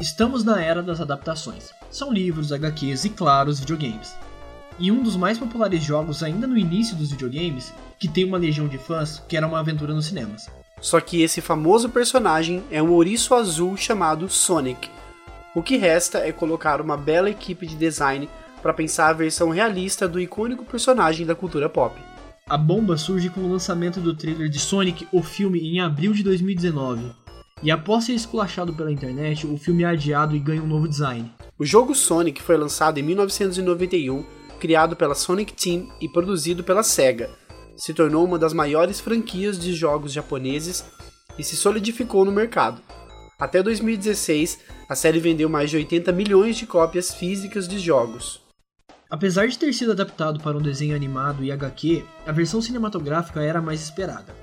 Estamos na era das adaptações. São livros, HQs e, claro, os videogames. E um dos mais populares jogos ainda no início dos videogames, que tem uma legião de fãs, que era uma aventura nos cinemas. Só que esse famoso personagem é um ouriço azul chamado Sonic. O que resta é colocar uma bela equipe de design para pensar a versão realista do icônico personagem da cultura pop. A bomba surge com o lançamento do trailer de Sonic, o filme, em abril de 2019. E após ser esculachado pela internet, o filme é adiado e ganha um novo design. O jogo Sonic foi lançado em 1991, criado pela Sonic Team e produzido pela Sega. Se tornou uma das maiores franquias de jogos japoneses e se solidificou no mercado. Até 2016, a série vendeu mais de 80 milhões de cópias físicas de jogos. Apesar de ter sido adaptado para um desenho animado e HQ, a versão cinematográfica era a mais esperada.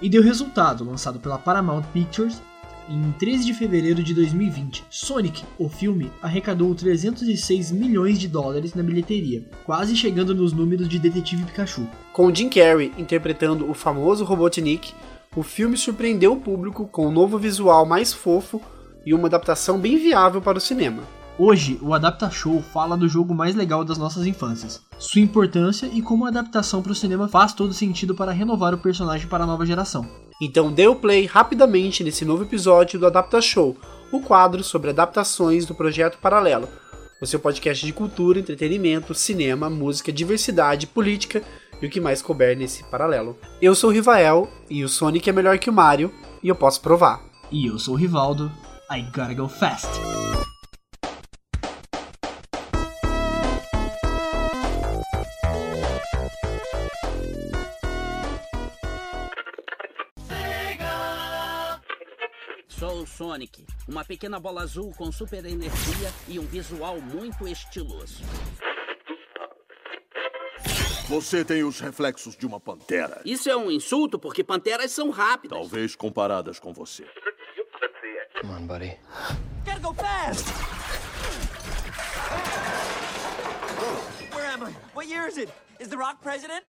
E deu resultado, lançado pela Paramount Pictures em 13 de fevereiro de 2020. Sonic, o filme, arrecadou 306 milhões de dólares na bilheteria, quase chegando nos números de Detetive Pikachu. Com Jim Carrey interpretando o famoso Robotnik, o filme surpreendeu o público com um novo visual mais fofo e uma adaptação bem viável para o cinema. Hoje, o Adapta Show fala do jogo mais legal das nossas infâncias, sua importância e como a adaptação para o cinema faz todo sentido para renovar o personagem para a nova geração. Então dê o play rapidamente nesse novo episódio do Adapta Show, o quadro sobre adaptações do projeto Paralelo, o seu podcast de cultura, entretenimento, cinema, música, diversidade, política e o que mais couber nesse paralelo. Eu sou o Rivael e o Sonic é melhor que o Mario e eu posso provar. E eu sou o Rivaldo, I gotta go fast. Sonic, uma pequena bola azul com super energia e um visual muito estiloso. Você tem os reflexos de uma pantera. Isso é um insulto porque panteras são rápidas. Talvez comparadas com você. Come on, buddy. Gotta go fast! Where am I? What year is it? Is The Rock president?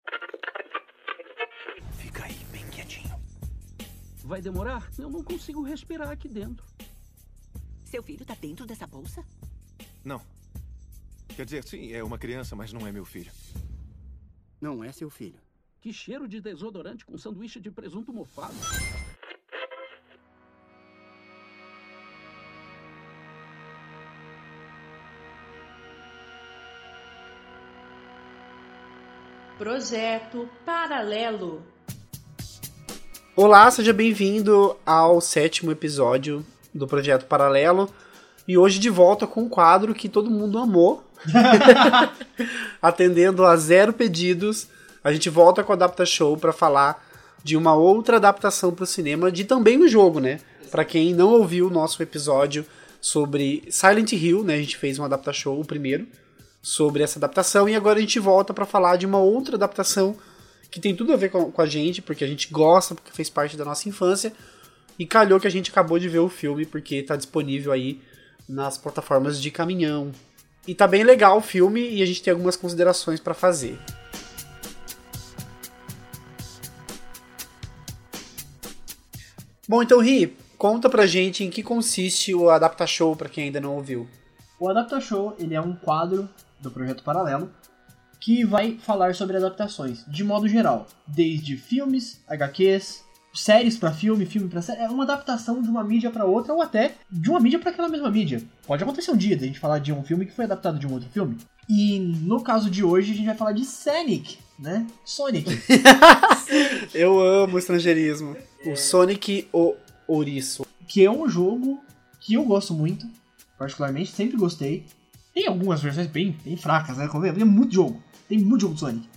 Fica aí. Vai demorar? Eu não consigo respirar aqui dentro. Seu filho tá dentro dessa bolsa? Não. Quer dizer, sim, é uma criança, mas não é meu filho. Não é seu filho. Que cheiro de desodorante com sanduíche de presunto mofado. Projeto Paralelo. Olá, seja bem-vindo ao sétimo episódio do Projeto Paralelo. E hoje de volta com um quadro que todo mundo amou. Atendendo a zero pedidos, a gente volta com o Adapta Show para falar de uma outra adaptação para o cinema de também um jogo, né? Para quem não ouviu o nosso episódio sobre Silent Hill, né? A gente fez um Adapta Show, o primeiro, sobre essa adaptação e agora a gente volta para falar de uma outra adaptação que tem tudo a ver com, com a gente, porque a gente gosta, porque fez parte da nossa infância. E calhou que a gente acabou de ver o filme, porque tá disponível aí nas plataformas de caminhão. E tá bem legal o filme e a gente tem algumas considerações para fazer. Bom, então Ri, conta pra gente em que consiste o Adapta Show para quem ainda não ouviu. O Adapta Show ele é um quadro do projeto Paralelo que vai falar sobre adaptações de modo geral, desde filmes, HQs, séries para filme, filme para série, é uma adaptação de uma mídia para outra ou até de uma mídia para aquela mesma mídia. Pode acontecer um dia de a gente falar de um filme que foi adaptado de um outro filme. E no caso de hoje a gente vai falar de Sonic, né? Sonic. Eu amo o estrangeirismo. O Sonic o Ouriço. Que é um jogo que eu gosto muito, particularmente, sempre gostei. Tem algumas versões bem, bem fracas, né? Tem muito jogo. Tem muito jogo do Sonic.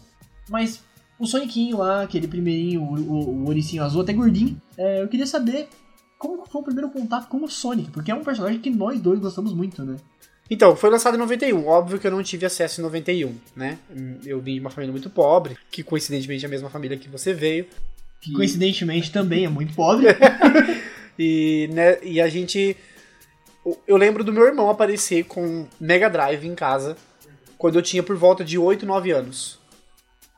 Mas o Sonicinho lá, aquele primeirinho, o, o, o Oricinho azul, até gordinho. É, eu queria saber como foi o primeiro contato com o Sonic, porque é um personagem que nós dois gostamos muito, né? Então, foi lançado em 91. Óbvio que eu não tive acesso em 91, né? Eu vim de uma família muito pobre, que coincidentemente é a mesma família que você veio. Que coincidentemente também é muito pobre. e, né, e a gente. Eu lembro do meu irmão aparecer com Mega Drive em casa quando eu tinha por volta de 8, 9 anos.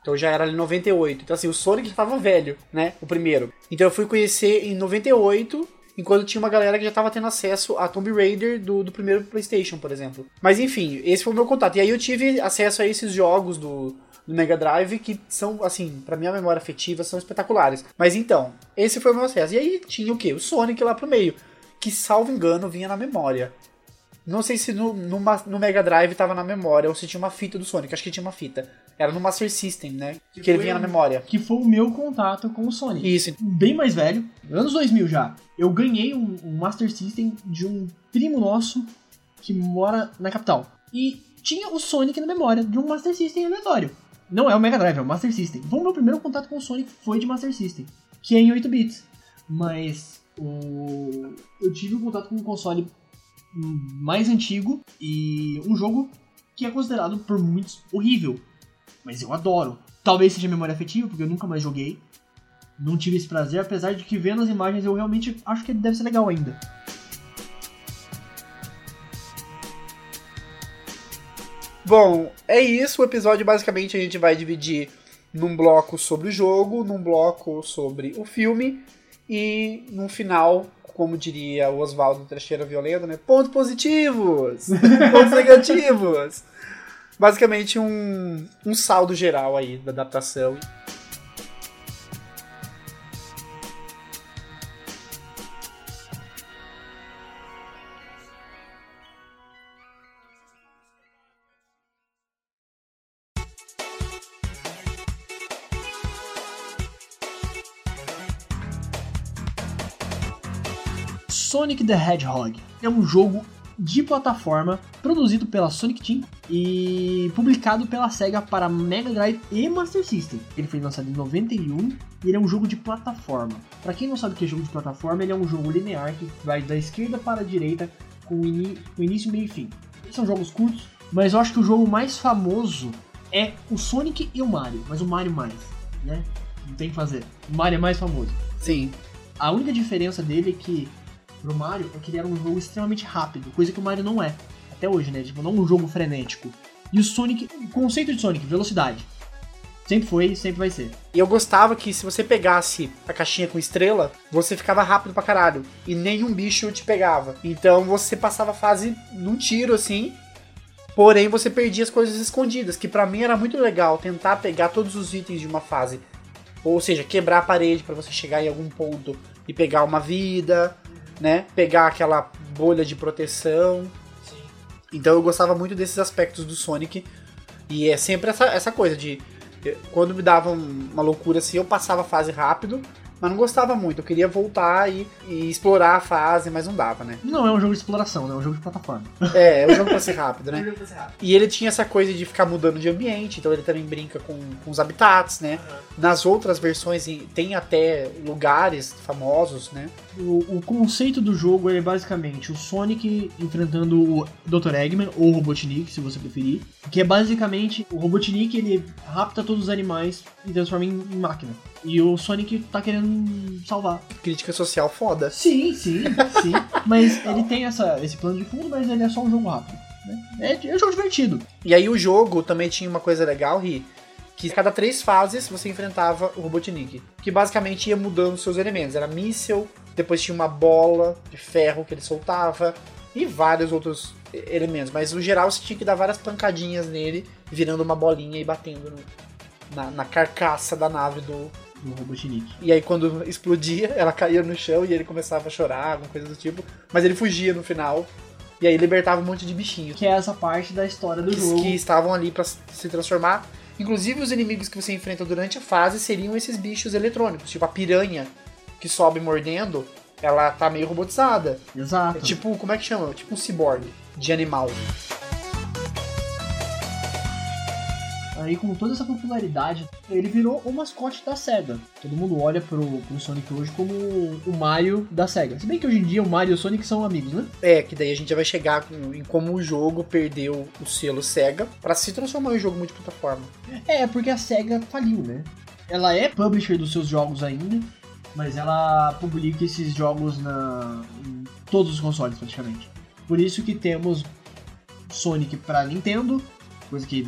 Então já era ali 98. Então assim, o Sonic já tava velho, né? O primeiro. Então eu fui conhecer em 98, enquanto tinha uma galera que já tava tendo acesso a Tomb Raider do, do primeiro PlayStation, por exemplo. Mas enfim, esse foi o meu contato. E aí eu tive acesso a esses jogos do, do Mega Drive que são, assim, pra minha memória afetiva, são espetaculares. Mas então, esse foi o meu acesso. E aí tinha o quê? O Sonic lá pro meio, que salvo engano vinha na memória. Não sei se no, no, no, Mega Drive tava na memória ou se tinha uma fita do Sonic. Acho que tinha uma fita. Era no Master System, né? Que, que ele vinha na memória. Que foi o meu contato com o Sonic. Isso. Bem mais velho, anos 2000 já. Eu ganhei um, um Master System de um primo nosso que mora na capital. E tinha o Sonic na memória de um Master System aleatório. Não é o Mega Drive, é o Master System. Então, o meu primeiro contato com o Sonic foi de Master System, que é em 8 bits. Mas o... eu tive um contato com um console mais antigo e um jogo que é considerado por muitos horrível, mas eu adoro. Talvez seja memória afetiva, porque eu nunca mais joguei. Não tive esse prazer, apesar de que vendo as imagens eu realmente acho que ele deve ser legal ainda. Bom, é isso. O episódio basicamente a gente vai dividir num bloco sobre o jogo, num bloco sobre o filme e no final como diria o Oswaldo Trecheira Violento, né? Pontos positivos! pontos negativos! Basicamente um, um saldo geral aí da adaptação. Sonic the Hedgehog é um jogo de plataforma produzido pela Sonic Team e publicado pela SEGA para Mega Drive e Master System. Ele foi lançado em 91 e ele é um jogo de plataforma. Para quem não sabe o que é jogo de plataforma, ele é um jogo linear que vai da esquerda para a direita com, com início, meio e fim. São jogos curtos, mas eu acho que o jogo mais famoso é o Sonic e o Mario, mas o Mario mais, né? Não tem que fazer. O Mario é mais famoso. Sim. A única diferença dele é que pro Mario é que ele era um jogo extremamente rápido, coisa que o Mario não é. Até hoje, né? Tipo, não um jogo frenético. E o Sonic, o conceito de Sonic, velocidade. Sempre foi e sempre vai ser. E eu gostava que se você pegasse a caixinha com estrela, você ficava rápido pra caralho. E nenhum bicho te pegava. Então você passava a fase num tiro assim. Porém, você perdia as coisas escondidas, que para mim era muito legal tentar pegar todos os itens de uma fase. Ou seja, quebrar a parede para você chegar em algum ponto e pegar uma vida, né? Pegar aquela bolha de proteção. Sim. Então eu gostava muito desses aspectos do Sonic. E é sempre essa, essa coisa de. Quando me dava uma loucura assim, eu passava a fase rápido mas não gostava muito. Eu queria voltar e, e, explorar a fase, mas não dava, né? Não é um jogo de exploração, né? É um jogo de plataforma. É, é um jogo pra ser rápido, né? é ser rápido. E ele tinha essa coisa de ficar mudando de ambiente, então ele também brinca com, com os habitats, né? Uhum. Nas outras versões tem até lugares famosos, né? O, o conceito do jogo é basicamente o Sonic enfrentando o Dr. Eggman, ou Robotnik, se você preferir. Que é basicamente o Robotnik, ele rapta todos os animais e transforma em, em máquina. E o Sonic tá querendo salvar. Crítica social foda. Sim, sim, sim. mas ele tem essa, esse plano de fundo, mas ele é só um jogo rápido. Né? É, é um jogo divertido. E aí o jogo também tinha uma coisa legal, Ri, que cada três fases você enfrentava o Robotnik. Que basicamente ia mudando seus elementos. Era míssel, depois tinha uma bola de ferro que ele soltava, e vários outros elementos. Mas no geral você tinha que dar várias pancadinhas nele, virando uma bolinha e batendo no, na, na carcaça da nave do, no Robotnik. E aí quando explodia, ela caía no chão e ele começava a chorar, alguma coisa do tipo. Mas ele fugia no final. E aí libertava um monte de bichinhos. Que é essa parte da história do que, jogo. Que estavam ali para se transformar. Inclusive os inimigos que você enfrenta durante a fase seriam esses bichos eletrônicos, tipo a piranha que sobe mordendo, ela tá meio robotizada. Exato. É tipo, como é que chama? Tipo um cyborg de animal. Aí com toda essa popularidade, ele virou o mascote da SEGA. Todo mundo olha pro, pro Sonic hoje como o Mario da SEGA. Se bem que hoje em dia o Mario e o Sonic são amigos, né? É, que daí a gente já vai chegar em como o jogo perdeu o selo SEGA para se transformar em um jogo multiplataforma. É, porque a SEGA faliu, né? Ela é publisher dos seus jogos ainda, mas ela publica esses jogos na, em todos os consoles praticamente. Por isso que temos Sonic para Nintendo, coisa que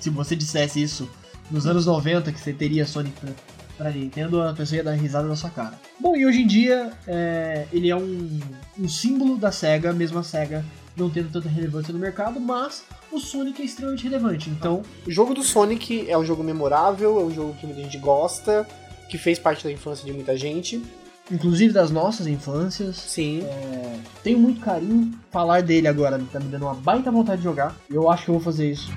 se você dissesse isso nos anos 90 que você teria Sonic pra, pra Nintendo, a pessoa ia dar risada na sua cara. Bom, e hoje em dia, é, ele é um, um símbolo da SEGA, mesmo a SEGA não tendo tanta relevância no mercado, mas o Sonic é extremamente relevante, então... O jogo do Sonic é um jogo memorável, é um jogo que muita gente gosta, que fez parte da infância de muita gente. Inclusive das nossas infâncias. Sim. É, tenho muito carinho. Falar dele agora tá me dando uma baita vontade de jogar. Eu acho que eu vou fazer isso.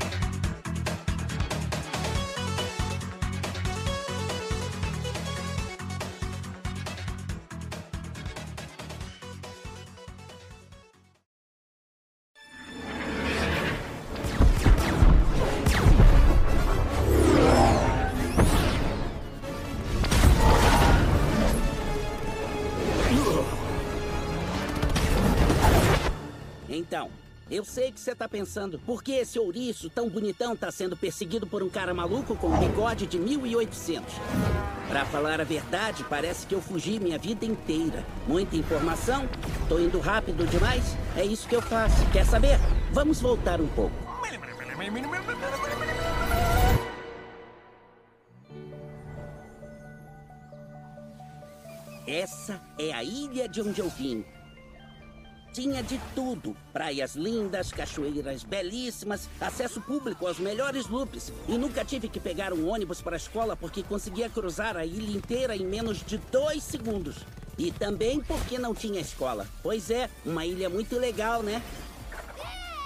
Tá pensando, por que esse ouriço tão bonitão tá sendo perseguido por um cara maluco com um bigode de 1800? Pra falar a verdade, parece que eu fugi minha vida inteira. Muita informação, tô indo rápido demais, é isso que eu faço. Quer saber? Vamos voltar um pouco. Essa é a ilha de onde eu vim. Tinha de tudo: praias lindas, cachoeiras belíssimas, acesso público aos melhores loops. E nunca tive que pegar um ônibus para a escola porque conseguia cruzar a ilha inteira em menos de dois segundos. E também porque não tinha escola. Pois é, uma ilha muito legal, né?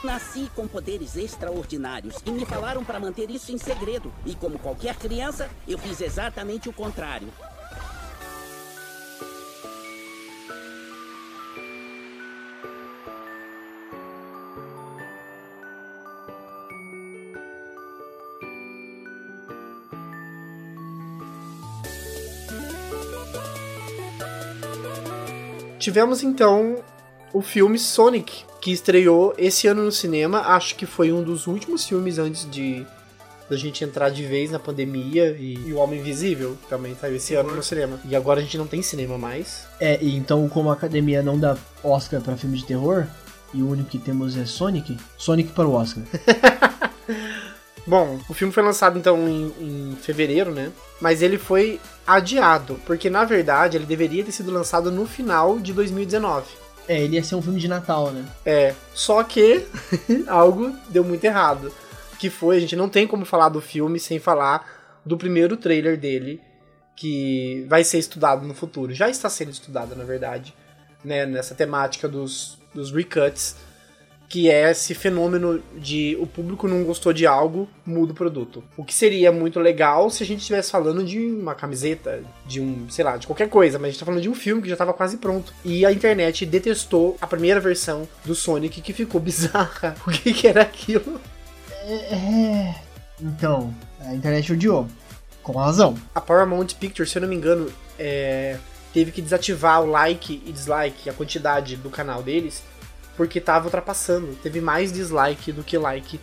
Nasci com poderes extraordinários e me falaram para manter isso em segredo. E como qualquer criança, eu fiz exatamente o contrário. Tivemos então o filme Sonic, que estreou esse ano no cinema. Acho que foi um dos últimos filmes antes de da gente entrar de vez na pandemia e, e o Homem Invisível também saiu esse ano no cinema. E agora a gente não tem cinema mais. É, e então como a academia não dá Oscar pra filme de terror, e o único que temos é Sonic, Sonic para o Oscar. Bom, o filme foi lançado então em, em, fevereiro, né? Mas ele foi adiado, porque na verdade ele deveria ter sido lançado no final de 2019. É, ele ia ser um filme de Natal, né? É, só que algo deu muito errado. Que foi, a gente não tem como falar do filme sem falar do primeiro trailer dele, que vai ser estudado no futuro. Já está sendo estudado, na verdade, né? Nessa temática dos, dos recuts que é esse fenômeno de o público não gostou de algo, muda o produto. O que seria muito legal se a gente estivesse falando de uma camiseta, de um, sei lá, de qualquer coisa, mas a gente tá falando de um filme que já estava quase pronto. E a internet detestou a primeira versão do Sonic que ficou bizarra. O que, que era aquilo? É, é... Então, a internet odiou. Com razão. A Paramount Pictures, se eu não me engano, é... teve que desativar o like e dislike, a quantidade do canal deles, porque tava ultrapassando. Teve mais dislike do que like.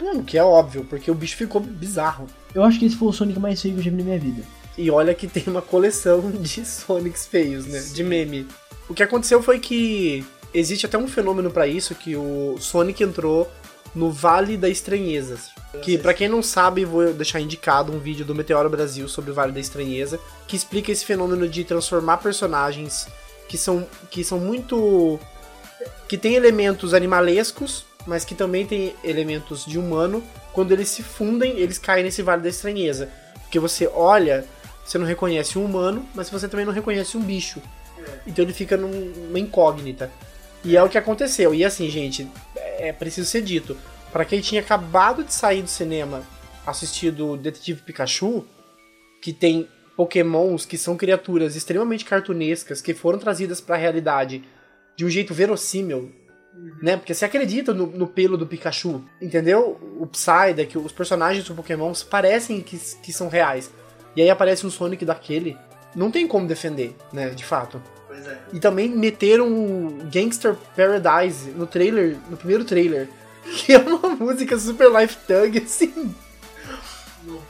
O que é óbvio, porque o bicho ficou bizarro. Eu acho que esse foi o Sonic mais feio que eu já vi na minha vida. E olha que tem uma coleção de Sonics feios, né? De meme. O que aconteceu foi que existe até um fenômeno para isso, que o Sonic entrou no Vale da Estranheza. Que para quem não sabe, vou deixar indicado um vídeo do Meteoro Brasil sobre o Vale da Estranheza, que explica esse fenômeno de transformar personagens que são, que são muito que tem elementos animalescos, mas que também tem elementos de humano. Quando eles se fundem, eles caem nesse vale da estranheza. Porque você olha, você não reconhece um humano, mas você também não reconhece um bicho. Então ele fica numa incógnita. E é o que aconteceu. E assim, gente, é preciso ser dito. Para quem tinha acabado de sair do cinema, assistido Detetive Pikachu, que tem pokémons que são criaturas extremamente cartunescas que foram trazidas para a realidade de um jeito verossímil, uhum. né? Porque você acredita no, no, pelo do Pikachu, entendeu? O Psyduck, que os personagens do Pokémon parecem que, que são reais. E aí aparece um Sonic daquele, não tem como defender, né? De fato. Pois é. E também meteram um Gangster Paradise no trailer, no primeiro trailer, que é uma música super life thug, assim.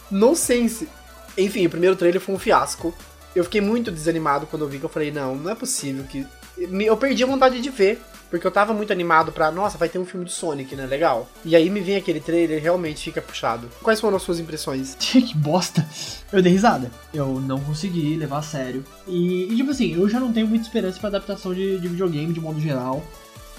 Nonsense. Enfim, o primeiro trailer foi um fiasco. Eu fiquei muito desanimado quando eu vi que eu falei, não, não é possível que eu perdi a vontade de ver. Porque eu tava muito animado pra, nossa, vai ter um filme do Sonic, né? Legal. E aí me vem aquele trailer e realmente fica puxado. Quais foram as suas impressões? que bosta. Eu dei risada. Eu não consegui levar a sério. E, e, tipo assim, eu já não tenho muita esperança pra adaptação de, de videogame de modo geral.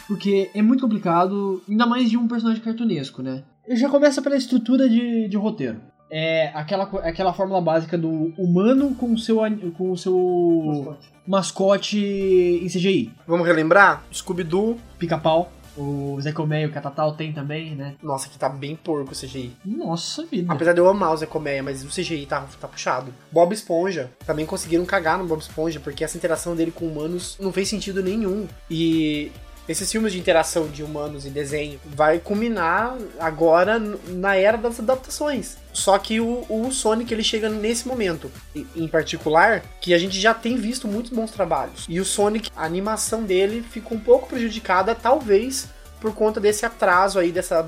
Porque é muito complicado, ainda mais de um personagem cartunesco, né? Já começa pela estrutura de, de roteiro. É aquela, aquela fórmula básica do humano com o seu, com o seu mascote em CGI. Vamos relembrar? Scooby-Doo. Pica-pau. O Zé Colmeia e o Catatal tem também, né? Nossa, que tá bem porco o CGI. Nossa vida. Apesar de eu amar o Zé Colmeia, mas o CGI tá, tá puxado. Bob Esponja. Também conseguiram cagar no Bob Esponja, porque essa interação dele com humanos não fez sentido nenhum. E esses filmes de interação de humanos e desenho vai culminar agora na era das adaptações. Só que o, o Sonic ele chega nesse momento, em- em particular, que a gente já tem visto muitos bons trabalhos. E o Sonic, a animação dele ficou um pouco prejudicada, talvez por conta desse atraso aí, dessa,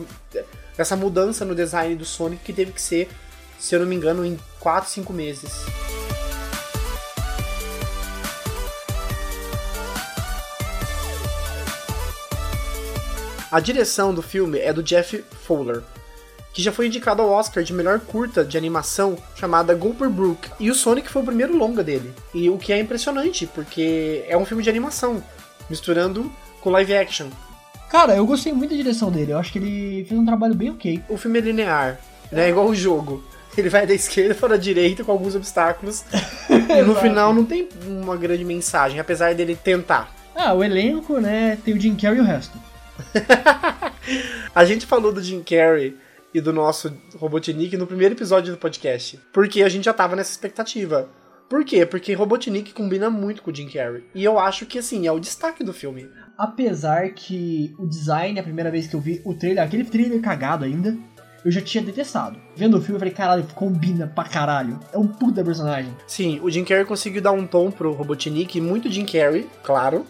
dessa mudança no design do Sonic que teve que ser, se eu não me engano, em 4, 5 meses. A direção do filme é do Jeff Fowler, que já foi indicado ao Oscar de melhor curta de animação chamada Gopher Brook. E o Sonic foi o primeiro longa dele. E o que é impressionante, porque é um filme de animação, misturando com live action. Cara, eu gostei muito da direção dele. Eu acho que ele fez um trabalho bem ok. O filme é linear, né? Igual o jogo. Ele vai da esquerda para a direita com alguns obstáculos. e no final não tem uma grande mensagem, apesar dele tentar. Ah, o elenco, né? Tem o Jim Carrey e o resto. A gente falou do Jim Carrey e do nosso Robotnik no primeiro episódio do podcast. Porque a gente já tava nessa expectativa. Por quê? Porque Robotnik combina muito com o Jim Carrey. E eu acho que, assim, é o destaque do filme. Apesar que o design, a primeira vez que eu vi o trailer, aquele trailer cagado ainda, eu já tinha detestado. Vendo o filme, eu falei, caralho, combina pra caralho. É um puta personagem. Sim, o Jim Carrey conseguiu dar um tom pro Robotnik, muito Jim Carrey, claro.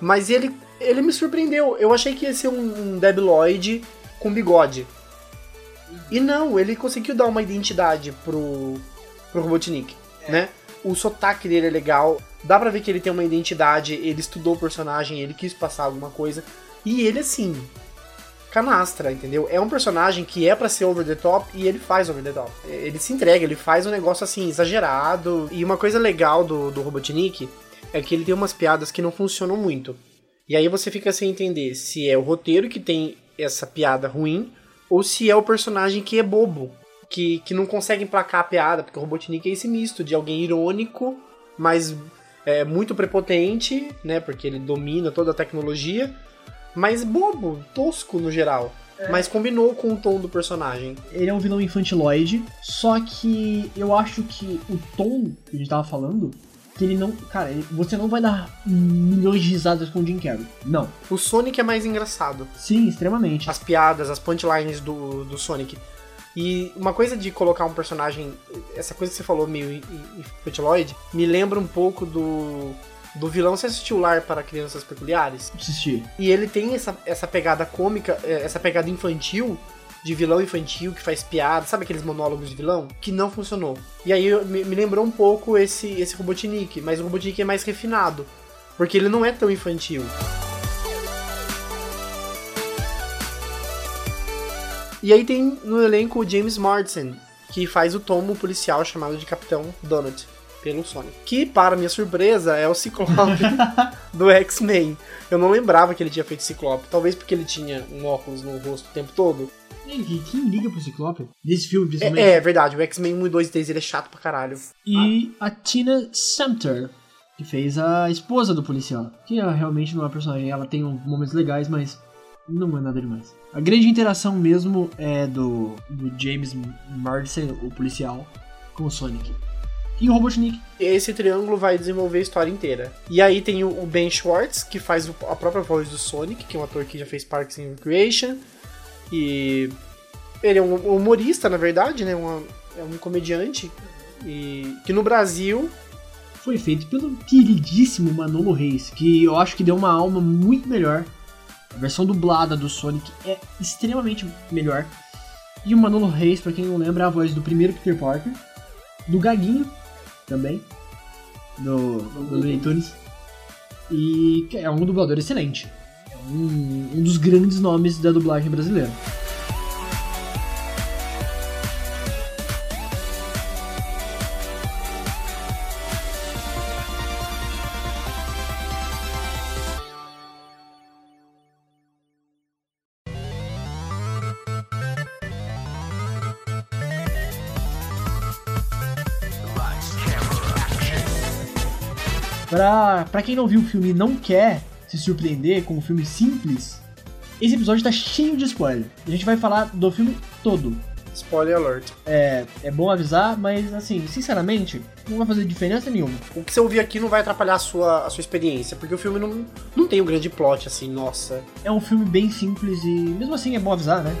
Mas ele, ele me surpreendeu. Eu achei que ia ser um, um Deb Lloyd com bigode. E não, ele conseguiu dar uma identidade pro, pro Robotnik, né? O sotaque dele é legal, dá pra ver que ele tem uma identidade, ele estudou o personagem, ele quis passar alguma coisa. E ele, assim, canastra, entendeu? É um personagem que é pra ser over the top e ele faz over the top. Ele se entrega, ele faz um negócio assim, exagerado. E uma coisa legal do, do Robotnik é que ele tem umas piadas que não funcionam muito. E aí você fica sem entender se é o roteiro que tem essa piada ruim ou se é o personagem que é bobo, que, que não consegue emplacar a piada, porque o Robotnik é esse misto de alguém irônico, mas é, muito prepotente, né? Porque ele domina toda a tecnologia, mas bobo, tosco no geral. Mas combinou com o tom do personagem. Ele é um vilão infantiloide, só que eu acho que o tom que a gente tava falando, que ele não. Cara, ele- você não vai dar milhões de risadas com o Jim Carrey. Não. O Sonic é mais engraçado. Sim, extremamente. As piadas, as punchlines do, do Sonic. E uma coisa de colocar um personagem. Essa coisa que você falou meio in- in- infantiloide, me lembra um pouco do. Do vilão, você assistiu Lar para Crianças Peculiares? Assisti. E ele tem essa, essa pegada cômica, eh, essa pegada infantil, de vilão infantil que faz piada, sabe aqueles monólogos de vilão? Que não funcionou. E aí me, me lembrou um pouco esse, esse Robotnik, mas o Robotnik é mais refinado, porque ele não é tão infantil. E aí tem no elenco o James Marsden, que faz o tomo policial chamado de Capitão Donut, pelo Sonic. Que, para minha surpresa, é o Ciclope do X-Men. Eu não lembrava que ele tinha feito Ciclope, talvez porque ele tinha um óculos no rosto o tempo todo. Quem liga pro Ciclope? Desse filme, principalmente. É, é verdade, o X-Men 1 e 2 e 3 ele é chato pra caralho. E a Tina Sumter, que fez a esposa do policial. Que ela realmente não é personagem, ela tem momentos legais, mas não é nada demais. A grande interação mesmo é do, do James Marsden, o policial, com o Sonic. E o Robotnik. Esse triângulo vai desenvolver a história inteira. E aí tem o Ben Schwartz, que faz a própria voz do Sonic, que é um ator que já fez Parks and Recreation. E ele é um humorista, na verdade, né? Uma- é um comediante. E que no Brasil Foi feito pelo queridíssimo Manolo Reis, que eu acho que deu uma alma muito melhor. A versão dublada do Sonic é extremamente melhor. E o Manolo Reis, pra quem não lembra, é a voz do primeiro Peter Parker, do Gaguinho também, do, do Looney Tunes. e que é um dublador excelente. Um, um dos grandes nomes da dublagem brasileira. Pra, pra quem não viu o filme e não quer se surpreender com um filme simples, esse episódio tá cheio de spoiler. A gente vai falar do filme todo. Spoiler alert. É, é bom avisar, mas assim, sinceramente, não vai fazer diferença nenhuma. O que você ouvir aqui não vai atrapalhar a sua, a sua experiência, porque o filme não, não tem um grande plot, assim, nossa. É um filme bem simples e mesmo assim é bom avisar, né?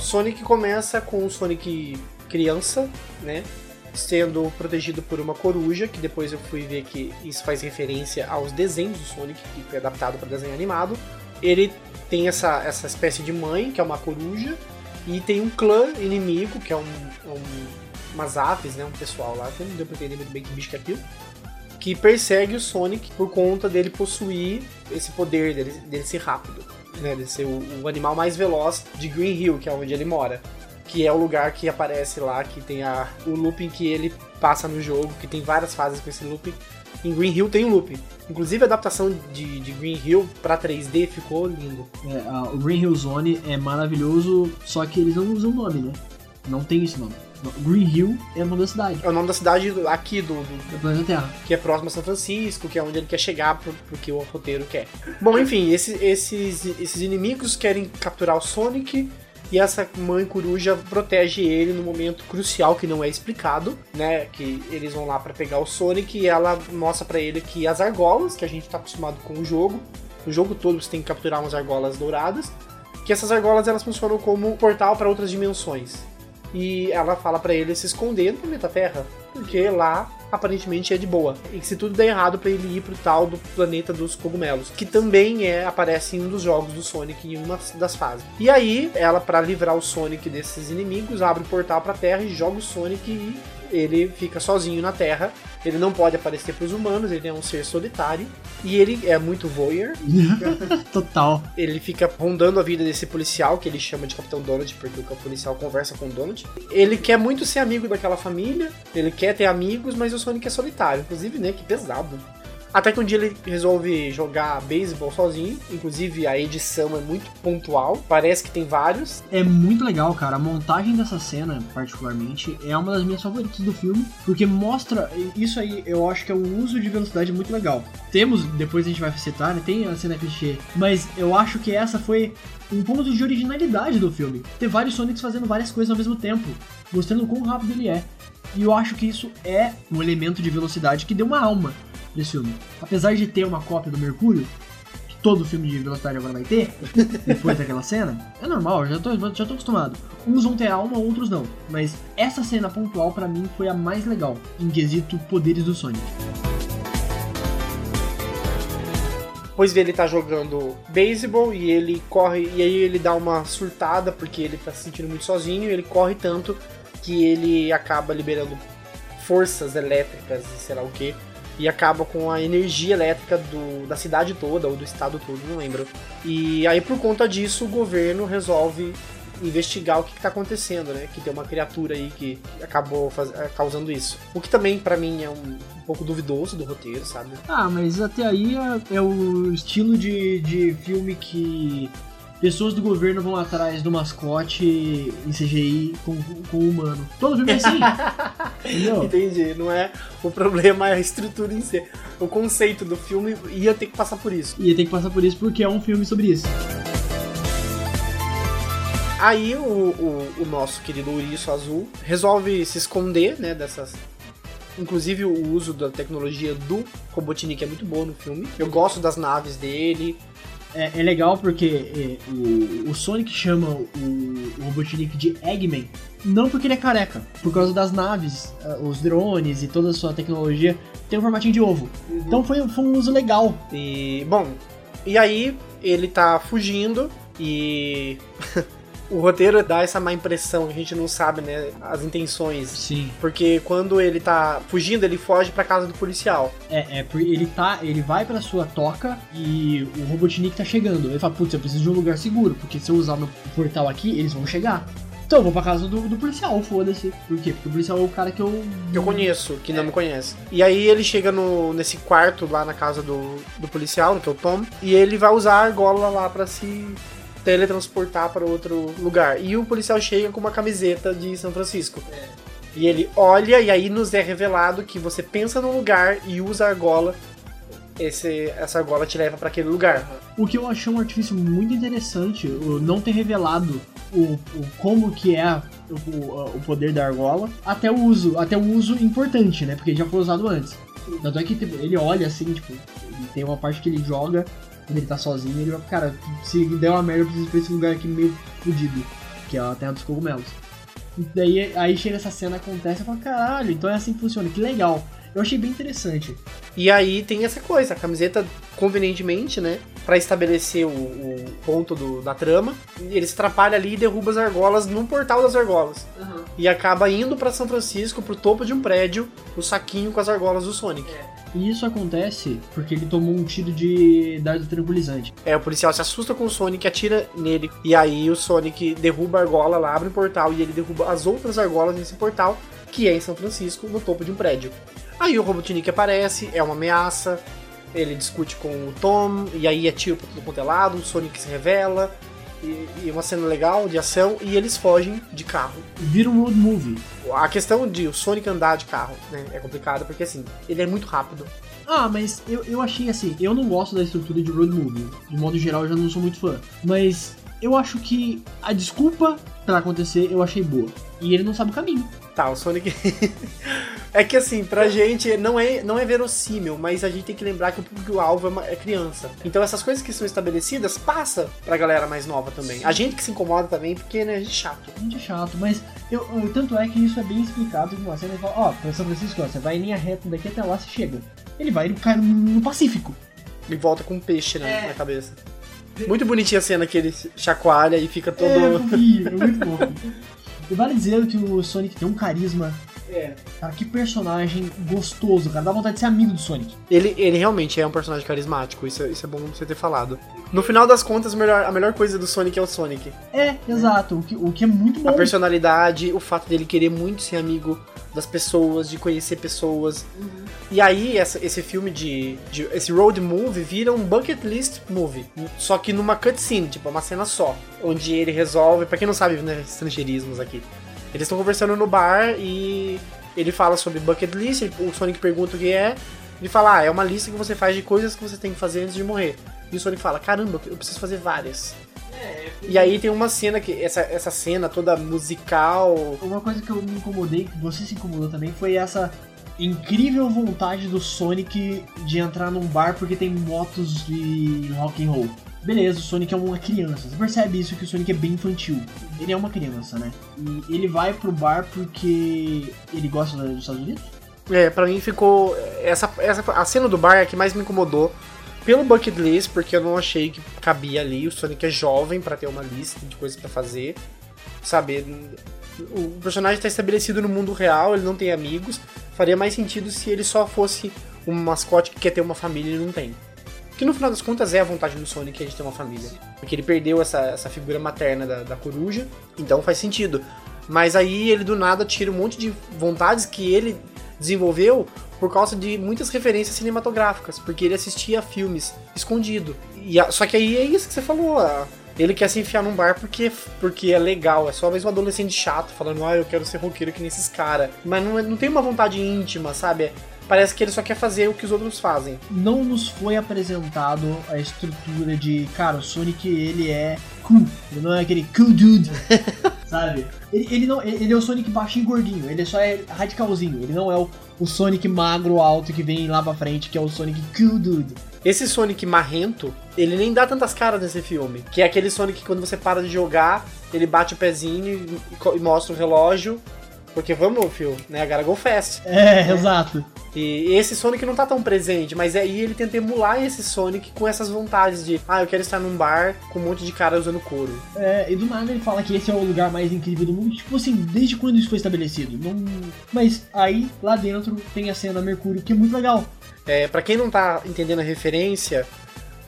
Sonic começa com o Sonic criança, né? Sendo protegido por uma coruja, que depois eu fui ver que isso faz referência aos desenhos do Sonic, que foi adaptado para desenho animado. Ele tem essa, essa espécie de mãe, que é uma coruja, e tem um clã inimigo, que é um, um umas aves, né? Um pessoal lá, que não deu pra entender muito bem que bicho que é aquilo, que persegue o Sonic por conta dele possuir esse poder, dele, dele ser rápido, né? Dele ser o, o animal mais veloz de Green Hill, que é onde ele mora que é o lugar que aparece lá, que tem a, o looping que ele passa no jogo, que tem várias fases com esse looping. Em Green Hill tem um looping. Inclusive a adaptação de, de Green Hill para 3D ficou lindo. É, a- o Green Hill Zone é maravilhoso, só que eles não usam o nome, né? Não tem esse nome. Green Hill é o nome da cidade, É o nome da cidade aqui do, do- do planeta Terra. que é próximo a São Francisco, que é onde ele quer chegar pro, pro que o roteiro quer. Bom, enfim, esse- esses, esses inimigos querem capturar o Sonic e essa mãe coruja protege ele no momento crucial que não é explicado, né? Que eles vão lá pra pegar o Sonic e ela mostra pra ele que as argolas, que a gente tá acostumado com o jogo, o jogo todo você tem que capturar umas argolas douradas, que essas argolas elas funcionam como um portal para outras dimensões. E ela fala pra ele se esconder no planeta Terra, porque lá aparentemente é de boa. E que se tudo der errado pra ele ir pro tal do planeta dos cogumelos, que também é aparece em um dos jogos do Sonic em uma das fases. E aí, ela pra livrar o Sonic desses inimigos, abre o portal pra Terra e joga o Sonic e ele fica sozinho na Terra. Ele não pode aparecer pros humanos, ele é um ser solitário e ele é muito voyeur. Total. Ele fica rondando a vida desse policial, que ele chama de Capitão Donald, porque o policial conversa com o Donald. Ele quer muito ser amigo daquela família, ele quer ter amigos, mas o Sonic é solitário. Inclusive, né, que pesado. Até que um dia ele resolve jogar beisebol sozinho. Inclusive, a edição é muito pontual. Parece que tem vários. É muito legal, cara. A montagem dessa cena, particularmente, é uma das minhas favoritas do filme, porque mostra. Isso aí eu acho que é um uso de velocidade muito legal. Temos, depois a gente vai citar, né? Tem a cena clichê, mas eu acho que essa foi um ponto de originalidade do filme. Ter vários Sonics fazendo várias coisas ao mesmo tempo, mostrando o quão rápido ele é. E eu acho que isso é um elemento de velocidade que deu uma alma nesse filme. Apesar de ter uma cópia do Mercúrio, que todo filme de velocidade agora vai ter, depois daquela cena, é normal, já tô, já tô acostumado. Uns vão ter alma, outros não. Mas essa cena pontual pra mim foi a mais legal, em quesito poderes do Sonic. Depois dele tá jogando beisebol e ele corre. E aí ele dá uma surtada porque ele tá se sentindo muito sozinho. E ele corre tanto que ele acaba liberando forças elétricas e sei lá o que. E acaba com a energia elétrica do, da cidade toda, ou do estado todo, não lembro. E aí, por conta disso, o governo resolve investigar o que, que tá acontecendo, né? Que tem uma criatura aí que acabou faz- eh, causando isso. O que também, pra mim, é um, um pouco duvidoso do roteiro, sabe? Ah, mas até aí é, é o estilo de, de filme que pessoas do governo vão atrás do mascote em CGI com, com o humano. Todo filme é assim. entendeu? Entendi, não é o problema é a estrutura em si. O conceito do filme ia ter que passar por isso. Ia ter que passar por isso porque é um filme sobre isso. Aí o, o, o nosso querido Ouriço Azul resolve se esconder, né, dessas... Inclusive o uso da tecnologia do Robotnik é muito bom no filme. Eu gosto das naves dele. É, é legal porque é, o, o Sonic chama o, o Robotnik de Eggman, não porque ele é careca, por causa das naves, ah, os drones e toda a sua tecnologia tem um formatinho de ovo. Então foi, foi um uso legal. E, bom, e aí ele tá fugindo e O roteiro dá essa má impressão, a gente não sabe, né, as intenções. Sim. Porque quando ele tá fugindo, ele foge pra casa do policial. É, é, ele tá. Ele vai pra sua toca e o Robotnik tá chegando. Ele fala, putz, eu preciso de um lugar seguro, porque se eu usar meu portal aqui, eles vão chegar. Então eu vou pra casa do, do policial, foda-se. Por quê? Porque o policial é o cara que eu. Que eu conheço, que não me conhece. E aí ele chega no, nesse quarto lá na casa do, do policial, que é o Tom, e ele vai usar a argola lá pra se teletransportar para outro lugar. E o policial chega com uma camiseta de São Francisco. E ele olha, e aí nos é revelado que você pensa num lugar e usa a argola. Esse, essa argola te leva para aquele lugar. O que eu achei um artifício muito interessante, não ter revelado o, o como que é o, o, poder da argola, até o uso, até o uso importante, né? Porque já foi usado antes. Tanto é que tipo, ele olha assim, tipo, tem uma parte que ele joga ele tá sozinho, ele vai, cara, se der uma merda, eu preciso ir pra esse lugar aqui meio fudido, que é a Terra dos Cogumelos. E daí aí chega essa cena, acontece, eu falo, caralho, então é assim que funciona, que legal. Eu achei bem interessante. E aí tem essa coisa, a camiseta, convenientemente, né? Pra estabelecer o, o ponto do- da trama, ele se atrapalha ali e derruba as argolas no portal das argolas. E acaba indo pra São Francisco, pro topo de um prédio, o saquinho com as argolas do Sonic. E isso acontece porque ele tomou um tiro de dardo tranquilizante. É, o policial se assusta com o Sonic, atira nele, e aí o Sonic derruba a argola lá, abre o portal e ele derruba as outras argolas nesse portal, que é em São Francisco, no topo de um prédio. Aí o Robotnik aparece, é uma ameaça, ele discute com o Tom, e aí é tiro pra tudo quanto é lado, o Sonic se revela, e, e uma cena legal de ação, e eles fogem de carro. Vira um road movie. A questão de o Sonic andar de carro né, é complicada, porque assim, ele é muito rápido. Ah, mas eu, eu achei assim, eu não gosto da estrutura de road movie. De modo geral, eu já não sou muito fã. Mas eu acho que a desculpa pra acontecer eu achei boa. E ele não sabe o caminho. Tá, o Sonic. é que assim, pra gente não é, não é verossímil, mas a gente tem que lembrar que o público-alvo é, uma- é criança. Então essas coisas que são estabelecidas passa pra galera mais nova também. A gente que se incomoda também, porque né, a gente é chato. Muito é chato, mas eu, eu- tanto é que isso é bem explicado em uma cena. Fala, ó, pra São Francisco, você vai em linha reta daqui até lá, você chega. Ele vai, ele cai no, Pacífico. E volta com um peixe né, na cabeça. Muito bonitinha a cena que ele chacoalha e fica todo. É, fofinho, é muito fofo. E vale dizer que o Sonic tem um carisma. É. Cara, que personagem gostoso, cara. Dá vontade de ser amigo do Sonic. Ele, ele realmente é um personagem carismático, isso, é- isso é bom você ter falado. No final das contas, melhor- a melhor coisa do Sonic é o Sonic. É, exato. O que, o que é muito bom. A personalidade, o fato dele querer muito ser amigo das pessoas, de conhecer pessoas. E aí, essa- esse filme de, de- Esse road movie vira um bucket list movie. Só que numa cutscene, tipo, uma cena só. Onde ele resolve. Pra quem não sabe, né? Estrangeirismos aqui. Eles estão conversando no bar e ele fala sobre bucket list. O Sonic pergunta o que é. Ele fala: Ah, é uma lista que você faz de coisas que você tem que fazer antes de morrer. E o Sonic fala: Caramba, eu preciso fazer várias. E aí tem uma cena que. Essa, essa cena toda musical. Uma coisa que eu me incomodei, que você se incomodou também, foi essa incrível vontade do Sonic de entrar num bar porque tem motos de rock and roll. Beleza, o Sonic é uma criança. Você percebe isso que o Sonic é bem infantil. Ele é uma criança, né? E ele vai pro bar porque ele gosta dos Estados Unidos? É, pra mim ficou. Essa, essa, a cena do bar é a que mais me incomodou. Pelo bucket list, porque eu não achei que cabia ali. O Sonic é jovem pra ter uma lista de coisas pra fazer. Sabe? O personagem tá estabelecido no mundo real, ele não tem amigos. Faria mais sentido se ele só fosse um mascote que quer ter uma família e não tem. Que no final das contas é a vontade do Sonic a gente ter uma família. Porque ele perdeu essa, essa figura materna da, da coruja, então faz sentido. Mas aí ele do nada tira um monte de vontades que ele desenvolveu por causa de muitas referências cinematográficas, porque ele assistia filmes escondido. E a- só que aí é isso que você falou, a- ele quer se enfiar num bar porque, porque é legal, é só mais um adolescente chato falando, ah, eu quero ser roqueiro que nem esses caras. Mas não, é- não tem uma vontade íntima, sabe? Parece que ele só quer fazer o que os outros fazem. Não nos foi apresentado a estrutura de, cara, o Sonic ele é cool. Ele não é aquele cool dude. sabe? Ele, ele não, ele é o Sonic baixinho e gordinho. Ele só é radicalzinho. Ele não é o, o Sonic magro alto que vem lá pra frente, que é o Sonic cool dude. Esse Sonic marrento, ele nem dá tantas caras nesse filme. Que é aquele Sonic que quando você para de jogar, ele bate o pezinho e, e mostra o relógio. Porque vamos, Phil, né? A Gotta Go Fast. É, exato. E esse Sonic não tá tão presente, mas aí ele tenta emular esse Sonic com essas vontades de, ah, eu quero estar num bar com um monte de cara usando couro. É, e do nada ele fala que esse é o lugar mais incrível do mundo. Tipo assim, desde quando isso foi estabelecido? Não... Mas aí, lá dentro, tem a cena Mercúrio, que é muito legal. É, para quem não tá entendendo a referência,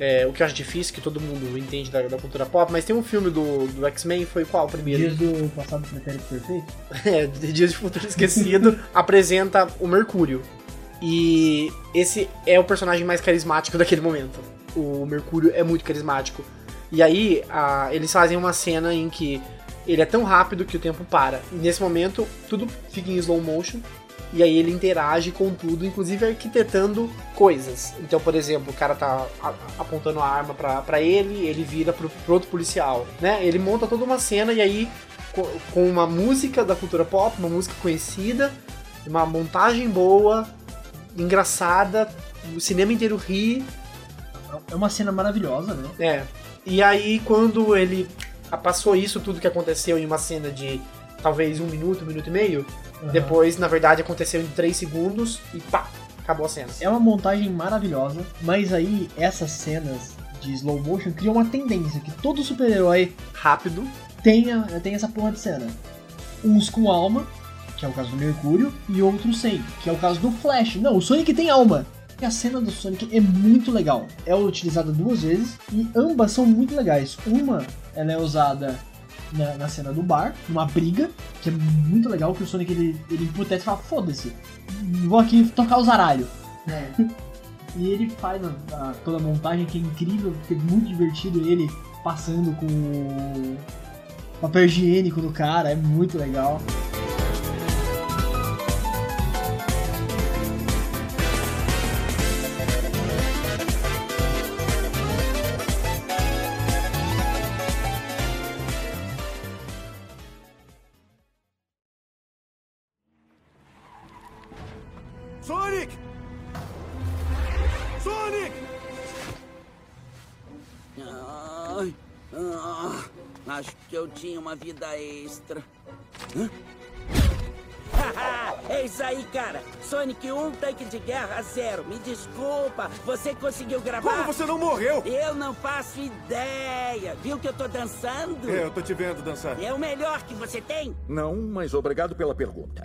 é, o que eu acho difícil, que todo mundo entende da, da cultura pop, mas tem um filme do, do X-Men, foi qual o primeiro? Dias do passado pretérito perfeito? é, Dias de Futuro Esquecido, apresenta o Mercúrio. E esse é o personagem mais carismático daquele momento. O Mercúrio é muito carismático. E aí, a, eles fazem uma cena em que ele é tão rápido que o tempo para. E nesse momento, tudo fica em slow motion. E aí ele interage com tudo, inclusive arquitetando coisas. Então, por exemplo, o cara tá apontando a arma para ele, ele vira pro, pro outro policial, né? Ele monta toda uma cena e aí com uma música da cultura pop, uma música conhecida, uma montagem boa, engraçada, o cinema inteiro ri. É uma cena maravilhosa, né? É. E aí, quando ele passou isso tudo que aconteceu em uma cena de talvez um minuto, um minuto e meio, uhum. depois, na verdade, aconteceu em três segundos e pá, acabou a cena. É uma montagem maravilhosa, mas aí essas cenas de slow motion criam uma tendência que todo super-herói rápido tenha, tenha essa porra de cena. Uns com alma, que é o caso do Mercúrio, e outros sem, que é o caso do Flash. Não, o Sonic tem alma. E a cena do Sonic é muito legal. É utilizada duas vezes e ambas são muito legais. Uma, ela é usada na, na, cena do bar, numa briga, que é muito legal, que o Sonic ele, ele emputece e fala, foda-se, vou aqui tocar o zaralho. É. e ele faz a, a, toda a montagem que é incrível, que é muito divertido ele passando com o papel higiênico do cara, é muito legal. Uma vida extra. Hã? é isso aí, cara. Sonic 1, tanque de guerra zero. Me desculpa, você conseguiu gravar? Como você não morreu? Eu não faço ideia. Viu que eu tô dançando? É, eu tô te vendo dançar. É o melhor que você tem? Não, mas obrigado pela pergunta.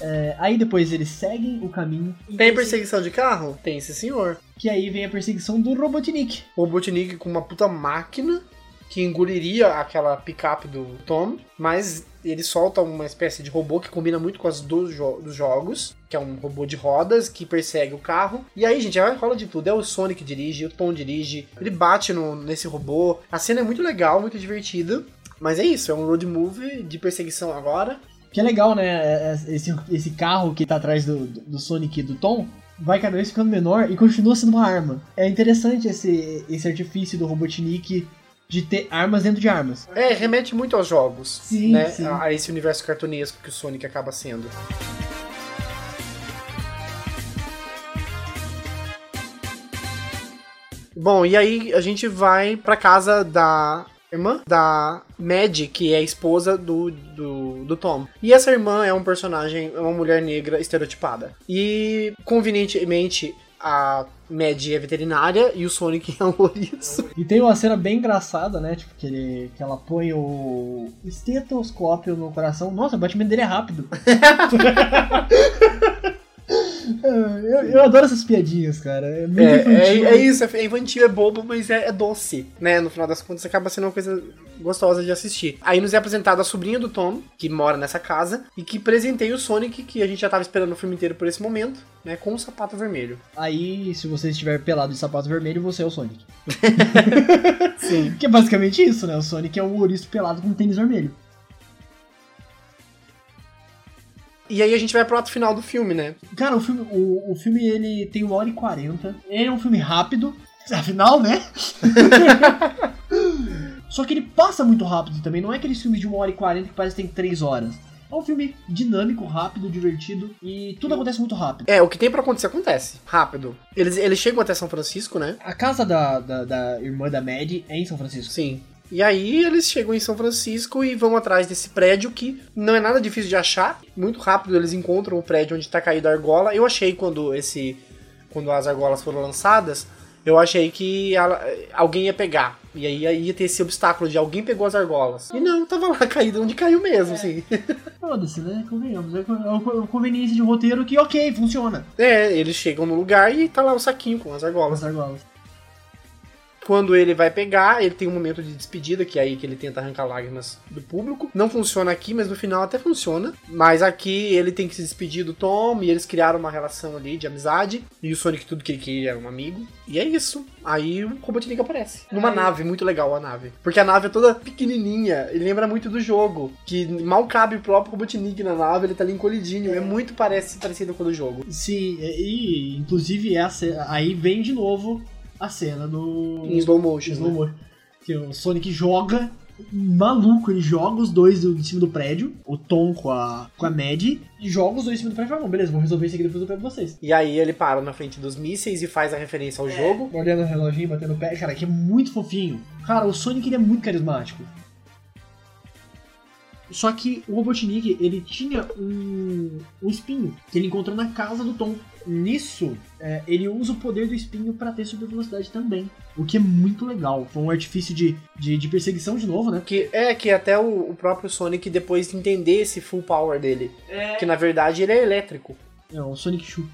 É, aí depois eles seguem o caminho. Tem perseguição de carro? Tem esse senhor. Que aí vem a perseguição do Robotnik. O Robotnik com uma puta máquina que engoliria aquela picape do Tom, mas ele solta uma espécie de robô que combina muito com as dos, jo dos jogos, que é um robô de rodas que persegue o carro. E aí, gente, rola de tudo. É o Sonic que dirige, o Tom dirige, ele bate no, nesse robô. A cena é muito legal, muito divertida. Mas é isso, é um road movie de perseguição agora. Que é legal, né? É, é, esse, esse carro que tá atrás do, do Sonic e do Tom vai cada vez ficando menor e continua sendo uma arma. É interessante esse, esse artifício do Robotnik de ter armas dentro de armas. É, remete muito aos jogos. Sim, né? sim. A, a esse universo cartunesco que o Sonic acaba sendo. Bom, e aí a gente vai pra casa da irmã da Mad, que é a esposa do, do, do, Tom. E essa irmã é um personagem, é uma mulher negra estereotipada. E, convenientemente, a Mad é veterinária e o Sonic é um ouriço. E tem uma cena bem engraçada, né? Tipo, que, ele, que ela põe o estetoscópio no coração. Nossa, o batimento dele é rápido. Eu, eu, adoro essas piadinhas, cara. É muito é, infantil. É, é, isso, é infantil, é bobo, mas é, é, doce, né? No final das contas, acaba sendo uma coisa gostosa de assistir. Aí nos é apresentado a sobrinha do Tom, que mora nessa casa, e que presenteia o Sonic, que a gente já tava esperando o filme inteiro por esse momento, né? Com um sapato vermelho. Aí, se você estiver pelado de sapato vermelho, você é o Sonic. Sim. Que é basicamente isso, né? O Sonic é um ouriço pelado com um tênis vermelho. E aí a gente vai pro ato final do filme, né? Cara, o filme, o, o filme ele tem uma hora e quarenta. Ele é um filme rápido, afinal, né? Só que ele passa muito rápido também. Não é aqueles filmes de uma hora e quarenta que parece que tem três horas. É um filme dinâmico, rápido, divertido e tudo acontece muito rápido. É, o que tem para acontecer acontece, rápido. Eles, eles chegam até São Francisco, né? A casa da, da, da irmã da Maddie é em São Francisco. Sim. E aí eles chegam em São Francisco e vão atrás desse prédio que não é nada difícil de achar. Muito rápido eles encontram o prédio onde está caído a argola. Eu achei quando esse quando as argolas foram lançadas, eu achei que ela- alguém ia pegar. E aí ia ter esse obstáculo de alguém pegou as argolas. E não, tava lá caído onde caiu mesmo, assim. Foda-se, né? Convenhamos. É é uma conveniência de roteiro que, ok, funciona. É, eles chegam no lugar e tá lá o saquinho com as argolas. As argolas. Quando ele vai pegar, ele tem um momento de despedida, que é aí que ele tenta arrancar lágrimas do público. Não funciona aqui, mas no final até funciona. Mas aqui ele tem que se despedir do Tom e eles criaram uma relação ali de amizade. E o Sonic tudo que ele queria era um amigo. E é isso. Aí o Robotnik aparece. Numa nave, muito legal a nave. Porque a nave é toda pequenininha. Ele lembra muito do jogo. Que mal cabe o próprio Robotnik na nave, ele tá ali encolhidinho. É muito parece, parecido com o do jogo. Sim, e inclusive essa, aí vem de novo a cena do. Em slow motion. slow né? motion. Que o Sonic joga. Maluco, ele joga os dois do, de cima do prédio, o Tom com a, com a Mad, e joga os dois em cima do prédio e fala: beleza, vou resolver isso aqui depois eu pego vocês. E aí ele para na frente dos mísseis e faz a referência ao jogo. Olhando o reloginho, batendo o pé, cara, que é muito fofinho. Cara, o Sonic ele é muito carismático. Só que o Robotnik, ele tinha um, um espinho que ele encontrou na casa do Tom. Nisso, é, ele usa o poder do espinho pra ter super velocidade também. O que é muito legal. Foi um artifício de, de, de perseguição de novo, né? Que é que até o, o próprio Sonic, depois de entender esse full power dele, que na verdade ele é elétrico. É o Sonic Shoe.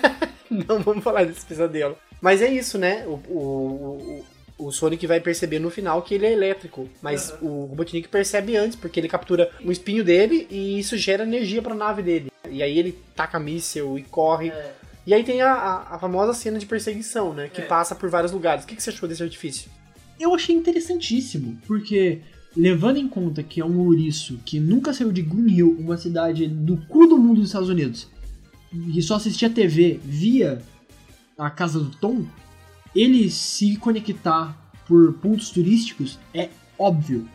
Não vamos falar desse pesadelo. Mas é isso, né? O, o, o, o Sonic vai perceber no final que ele é elétrico. Mas o Robotnik percebe antes, porque ele captura o espinho dele e isso gera energia pra nave dele. E aí ele taca míssel e corre. E aí tem a, a, a famosa cena de perseguição, né? Que passa por vários lugares. O que, que você achou desse artifício? Eu achei interessantíssimo, porque levando em conta que é um ouriço que nunca saiu de Green Hill, uma cidade do cu do mundo dos Estados Unidos, e só assistia TV via a casa do Tom, ele se conectar por pontos turísticos é óbvio.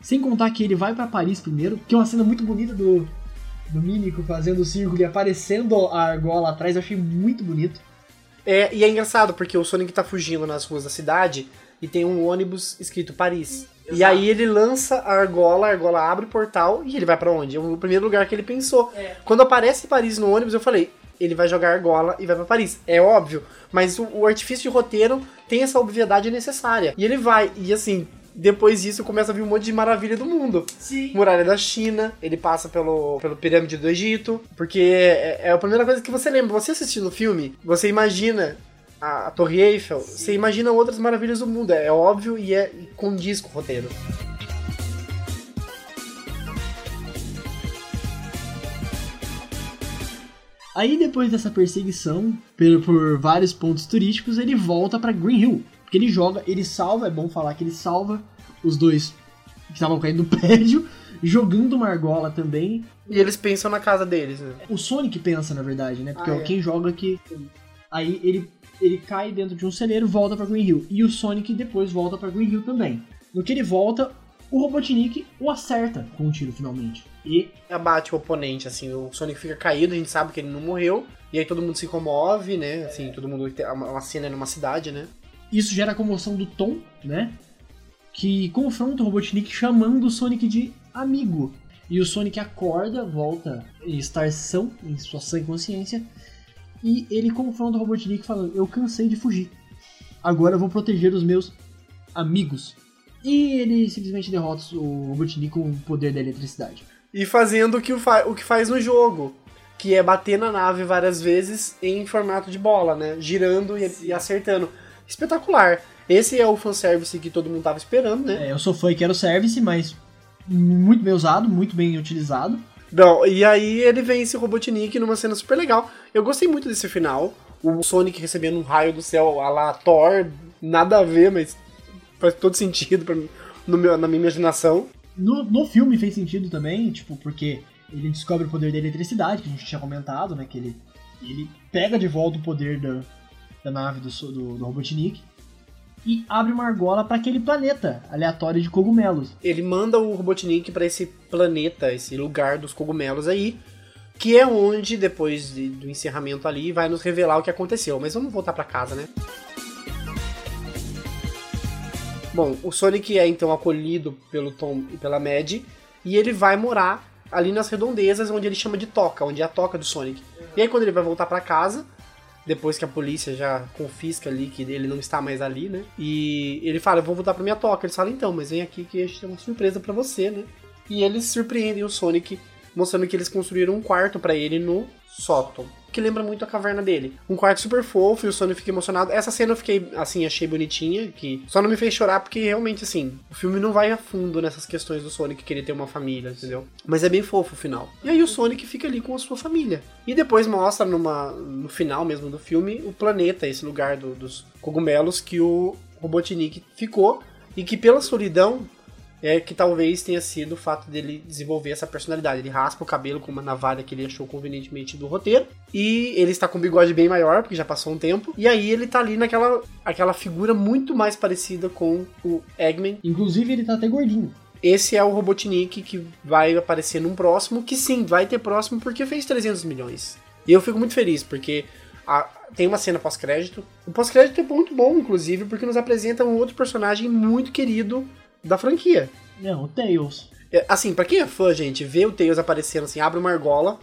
Sem contar que ele vai pra Paris primeiro, que é uma cena muito bonita do, do Mímico fazendo o círculo e aparecendo a argola atrás, eu achei muito bonito. É, e é engraçado, porque o Sonic tá fugindo nas ruas da cidade e tem um ônibus escrito Paris. E aí ele lança a argola, a argola abre o portal e ele vai pra onde? É o primeiro lugar que ele pensou. Quando aparece Paris no ônibus, eu falei, ele vai jogar argola e vai pra Paris. É óbvio, mas o, o artifício de roteiro tem essa obviedade necessária. E ele vai, e assim, depois disso começa a vir um monte de maravilha do mundo. Sim. Muralha da China, ele passa pelo, pelo pirâmide do Egito, porque é, é a primeira coisa que você lembra. Você assistindo o filme, você imagina a, a Torre Eiffel, você imagina outras maravilhas do mundo. É, é óbvio e é e condiz com o roteiro. Aí depois dessa perseguição por, por vários pontos turísticos, ele volta pra Green Hill. Porque ele joga, ele salva, é bom falar que ele salva os dois que estavam caindo do prédio, jogando uma argola também. E eles pensam na casa deles, né? O Sonic pensa, na verdade, né? Porque Ah, é é. quem joga que. Aí ele, ele cai dentro de um celeiro volta pra Green Hill. E o Sonic depois volta pra Green Hill também. No que ele volta, o Robotnik o acerta com um tiro finalmente. E Abate o oponente, assim, o Sonic fica caído, a gente sabe que ele não morreu. E aí todo mundo se comove, né? Assim, todo mundo. é uma cena numa cidade, né? Isso gera a comoção do Tom, né? Que confronta o Robotnik chamando o Sonic de amigo. E o Sonic acorda, volta a estar são em sua sã consciência. E ele confronta o Robotnik falando: Eu cansei de fugir. Agora eu vou proteger os meus amigos. E ele simplesmente derrota o Robotnik com o poder da eletricidade. E fazendo o que, fa- o que faz no jogo. Que é bater na nave várias vezes em formato de bola, né? Girando e, e acertando. Espetacular. Esse é o fanservice que todo mundo tava esperando, né? É, eu sou fã e quero service, mas muito bem usado, muito bem utilizado. Não, e aí ele vence o Robotnik numa cena super legal. Eu gostei muito desse final. O Sonic recebendo um raio do céu a la Thor, nada a ver, mas faz todo sentido pra, no meu, na minha imaginação. No, no filme fez sentido também, tipo, porque ele descobre o poder da eletricidade, que a gente tinha comentado, né? Que ele, ele pega de volta o poder da, da nave do, do, do Robotnik e abre uma argola para aquele planeta aleatório de cogumelos. Ele manda o Robotnik pra esse planeta, esse lugar dos cogumelos aí, que é onde, depois de- do encerramento ali, vai nos revelar o que aconteceu. Mas vamos voltar pra casa, né? Bom, o Sonic é então acolhido pelo Tom e pela Mad e ele vai morar ali nas redondezas onde ele chama de toca, onde é a toca do Sonic. E aí quando ele vai voltar para casa, depois que a polícia já confisca ali que ele não está mais ali, né? E ele fala, eu vou voltar pra minha toca. Ele fala, então, mas vem aqui que a gente tem uma surpresa para você, né? E eles surpreendem o Sonic, mostrando que eles construíram um quarto para ele no sótão que lembra muito a caverna dele. Um quarto super fofo e o Sonic fica emocionado. Essa cena eu fiquei, assim, achei bonitinha, que só não me fez chorar porque realmente, assim, o filme não vai a fundo nessas questões do Sonic querer ter uma família, entendeu? Mas é bem fofo o final. E aí o Sonic fica ali com a sua família. E depois mostra numa, no final mesmo do filme o planeta, esse lugar do, dos cogumelos que o Robotnik ficou e que pela solidão é que talvez tenha sido o fato dele desenvolver essa personalidade. Ele raspa o cabelo com uma navalha que ele achou convenientemente do roteiro. E ele está com um bigode bem maior, porque já passou um tempo. E aí ele tá ali naquela aquela figura muito mais parecida com o Eggman. Inclusive ele tá até gordinho. Esse é o Robotnik que vai aparecer num próximo, que sim, vai ter próximo porque fez 300 milhões. E eu fico muito feliz, porque a, tem uma cena pós-crédito. O pós-crédito é muito bom, inclusive, porque nos apresenta um outro personagem muito querido da franquia. É, o Tails. É, assim, pra quem é fã, gente, vê o Tails aparecendo assim, abre uma argola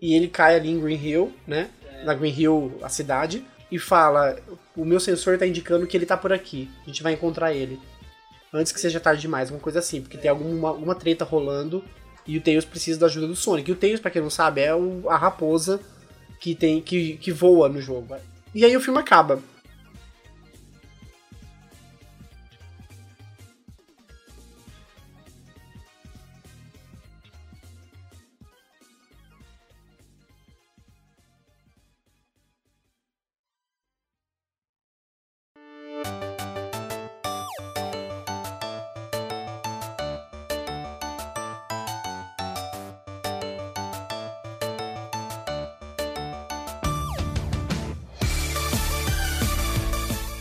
e ele cai ali em Green Hill, né? É. Na Green Hill, a cidade, e fala: O meu sensor tá indicando que ele tá por aqui. A gente vai encontrar ele. Antes que seja tarde demais, uma coisa assim, porque tem alguma, alguma treta rolando e o Tails precisa da ajuda do Sonic. E o Tails, pra quem não sabe, é o, a raposa que tem que, que voa no jogo. E aí o filme acaba.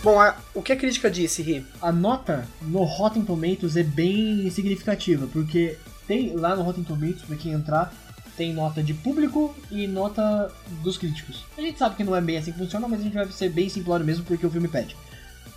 Bom, a, o que a crítica disse, Ri? A nota no Rotten Tomatoes é bem significativa, porque tem lá no Rotten Tomatoes, pra quem entrar, tem nota de público e nota dos críticos. A gente sabe que não é bem assim que funciona, mas a gente vai ser bem simplório mesmo porque o filme pede.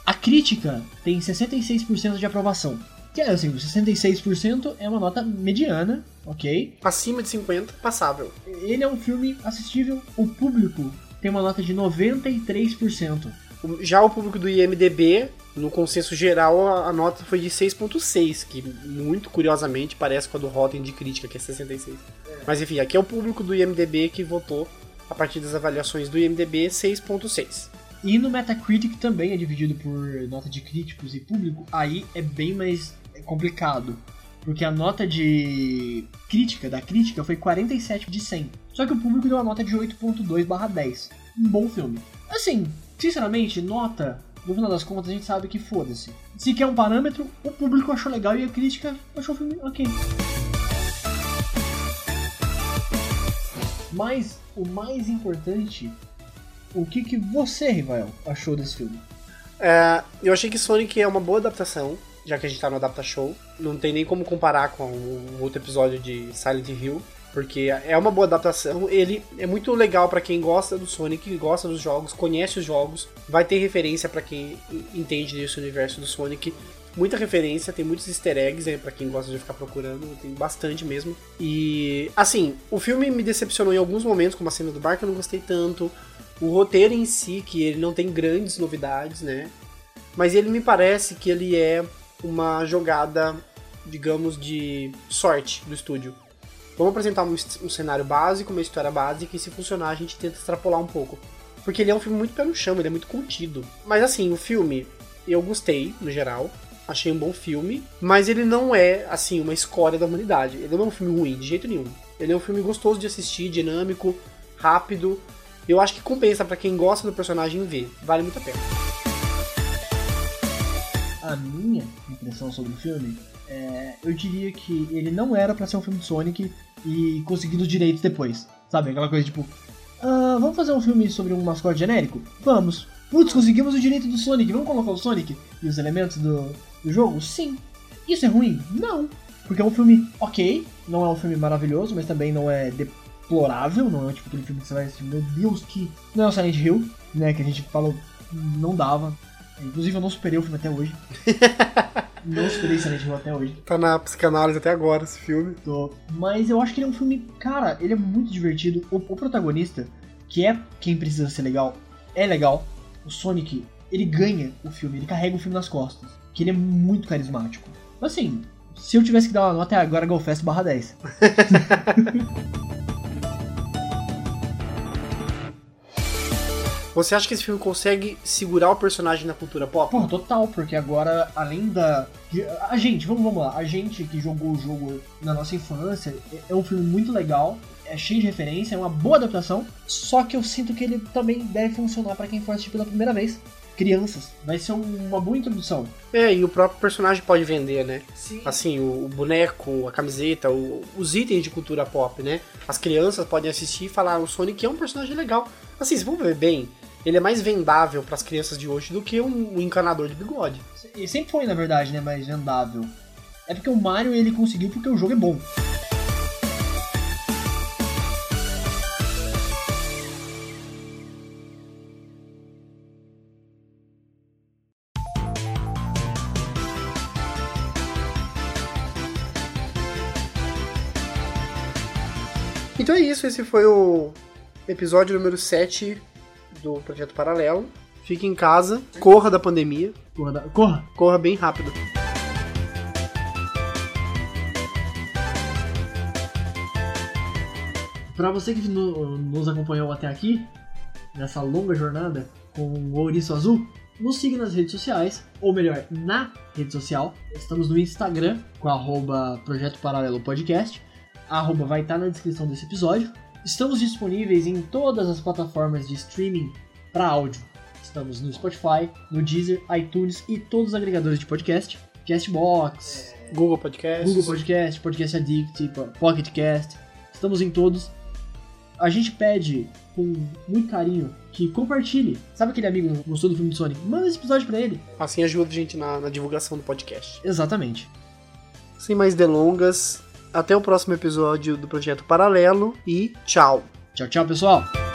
A crítica tem 66% de aprovação. Que é assim, 66% é uma nota mediana, ok? Acima de 50, passável. Ele é um filme assistível. O público tem uma nota de 93%. Já o público do IMDB, no consenso geral, a nota foi de 6.6, que muito curiosamente parece com a do Rotten de crítica, que é 66. É. Mas enfim, aqui é o público do IMDB que votou a partir das avaliações do IMDB 6.6. E no Metacritic também é dividido por nota de críticos e público, aí é bem mais complicado. Porque a nota de crítica, da crítica, foi 47 de 100. Só que o público deu uma nota de 8.2 10. Um bom filme. Assim, Sinceramente, nota, no final das contas, a gente sabe que foda-se. Se quer um parâmetro, o público achou legal e a crítica achou o filme ok. Mas o mais importante, o que, que você, Rivael, achou desse filme? É, eu achei que Sonic é uma boa adaptação, já que a gente tá no Adapta Show. Não tem nem como comparar com o outro episódio de Silent Hill porque é uma boa adaptação. Ele é muito legal para quem gosta do Sonic, gosta dos jogos, conhece os jogos, vai ter referência para quem entende desse universo do Sonic. Muita referência, tem muitos easter eggs aí pra quem gosta de ficar procurando, tem bastante mesmo. E, assim, o filme me decepcionou em alguns momentos, como a cena do barco eu não gostei tanto. O roteiro em si, que ele não tem grandes novidades, né? Mas ele me parece que ele é uma jogada, digamos, de sorte do estúdio Vamos apresentar um, um, cenário básico, uma história básica, e se funcionar a gente tenta extrapolar um pouco. Porque ele é um filme muito pé no chão, ele é muito contido. Mas assim, o filme, eu gostei, no geral. Achei um bom filme, mas ele não é, assim, uma escória da humanidade. Ele não é um filme ruim, de jeito nenhum. Ele é um filme gostoso de assistir, dinâmico, rápido. Eu acho que compensa para quem gosta do personagem ver. Vale muito a pena. A minha impressão sobre o filme é, eu diria que ele não era para ser um filme de Sonic e conseguindo os direitos depois. Sabe? Aquela coisa tipo, ah, vamos fazer um filme sobre um mascote genérico? Vamos. Putz, conseguimos o direito do Sonic, vamos colocar o Sonic e os elementos do, do jogo? Sim. Isso é ruim? Não. Porque é um filme ok, não é um filme maravilhoso, mas também não é deplorável, não é tipo aquele filme que você vai assistir, meu Deus, que. Não é o Silent Hill, né? Que a gente falou, não dava. Inclusive eu não superei o filme até hoje. não superei Silent Hill até hoje. Tá na psicanálise até agora esse filme. Tô. Mas eu acho que ele é um filme. Cara, ele é muito divertido. O, o protagonista, que é quem precisa ser legal, é legal. O Sonic, ele ganha o filme, ele carrega o filme nas costas. Que ele é muito carismático. Assim, se eu tivesse que dar uma nota é agora GoFest barra 10. Você acha que esse filme consegue segurar o personagem na cultura pop? Porra, total, porque agora, além da. A gente, vamos, vamos lá, a gente que jogou o jogo na nossa infância, é um filme muito legal, é cheio de referência, é uma boa adaptação, só que eu sinto que ele também deve funcionar para quem for assistir pela primeira vez. Crianças, vai ser uma boa introdução. É, e o próprio personagem pode vender, né? Sim. Assim, o, o boneco, a camiseta, o- os itens de cultura pop, né? As crianças podem assistir e falar, o Sonic é um personagem legal. Assim, se for ver bem, ele é mais vendável para as crianças de hoje do que um, um encanador de bigode. E sempre foi, na verdade, né, mais vendável. É porque o Mario ele conseguiu porque o jogo é bom. Então é isso, esse foi o episódio número 7 do Projeto Paralelo. Fique em casa, corra da pandemia, Corra, da- corra! corra bem rápido. Pra você que no- nos acompanhou até aqui, nessa longa jornada com o Ouriço Azul, nos siga nas redes sociais, ou melhor, na rede social. Estamos no Instagram com arroba Projeto Paralelo Podcast. A arroba vai estar na descrição desse episódio. Estamos disponíveis em todas as plataformas de streaming para áudio. Estamos no Spotify, no Deezer, iTunes e todos os agregadores de podcast. Castbox, Google Podcast. Google Podcast, Podcast Addict, Po- Pocket Cast. Estamos em todos. A gente pede com muito carinho que compartilhe. Sabe aquele amigo que gostou do filme do Sonic? Manda esse episódio pra ele. Assim ajuda a gente na, na divulgação do podcast. Exatamente. Sem mais delongas, até o próximo episódio do Projeto Paralelo e tchau! Tchau, tchau, pessoal.